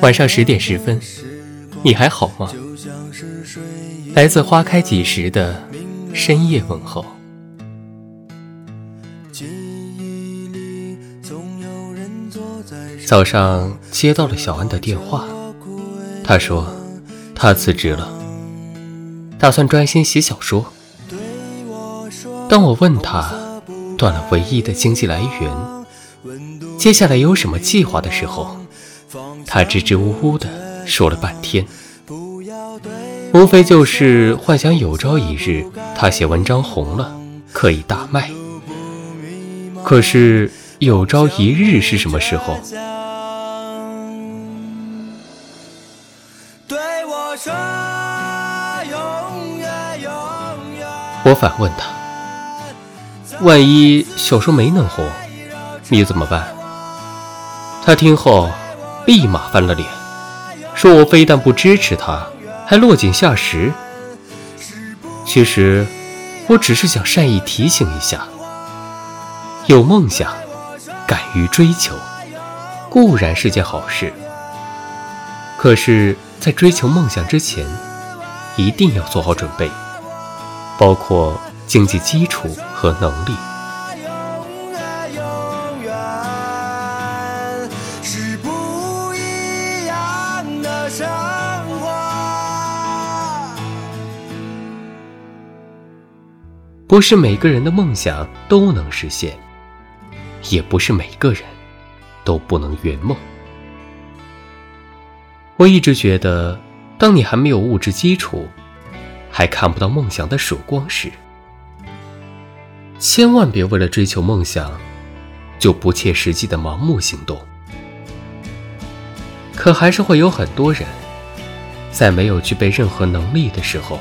晚上十点十分，你还好吗？来自花开几时的深夜问候。早上接到了小安的电话，他说他辞职了，打算专心写小说。当我问他断了唯一的经济来源，接下来有什么计划的时候，他支支吾吾的说了半天，无非就是幻想有朝一日他写文章红了，可以大卖。可是有朝一日是什么时候？我反问他：“万一小说没能红，你怎么办？”他听后立马翻了脸，说我非但不支持他，还落井下石。其实，我只是想善意提醒一下：有梦想，敢于追求，固然是件好事。可是，在追求梦想之前，一定要做好准备。包括经济基础和能力。不是每个人的梦想都能实现，也不是每个人都不能圆梦。我一直觉得，当你还没有物质基础。还看不到梦想的曙光时，千万别为了追求梦想，就不切实际的盲目行动。可还是会有很多人，在没有具备任何能力的时候，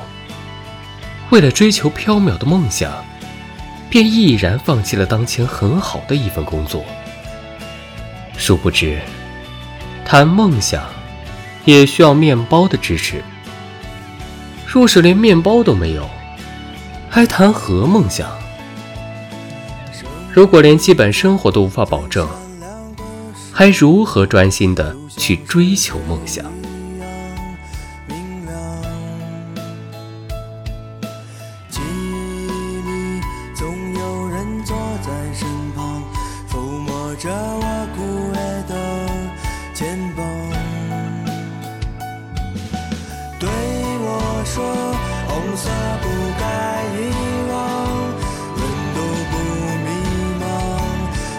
为了追求缥缈的梦想，便毅然放弃了当前很好的一份工作。殊不知，谈梦想，也需要面包的支持。若是连面包都没有，还谈何梦想？如果连基本生活都无法保证，还如何专心的去追求梦想？色不该遗忘，温度不迷茫，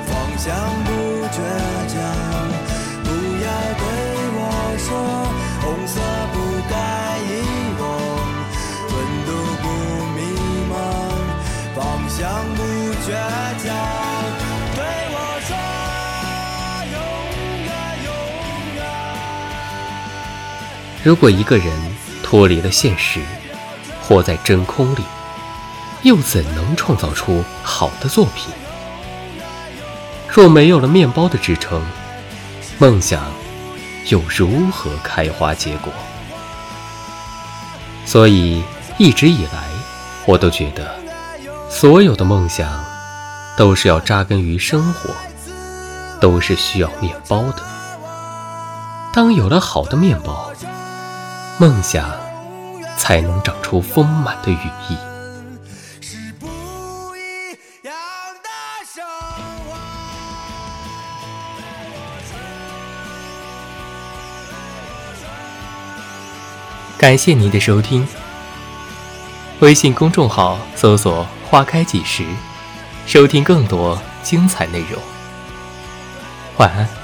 方向不倔强。不要对我说，红色不该遗忘，温度不迷茫，方向不倔强。对我说，永远永远。如果一个人脱离了现实，活在真空里，又怎能创造出好的作品？若没有了面包的支撑，梦想又如何开花结果？所以一直以来，我都觉得，所有的梦想都是要扎根于生活，都是需要面包的。当有了好的面包，梦想。才能长出丰满的羽翼。感谢您的收听，微信公众号搜索“花开几时”，收听更多精彩内容。晚安。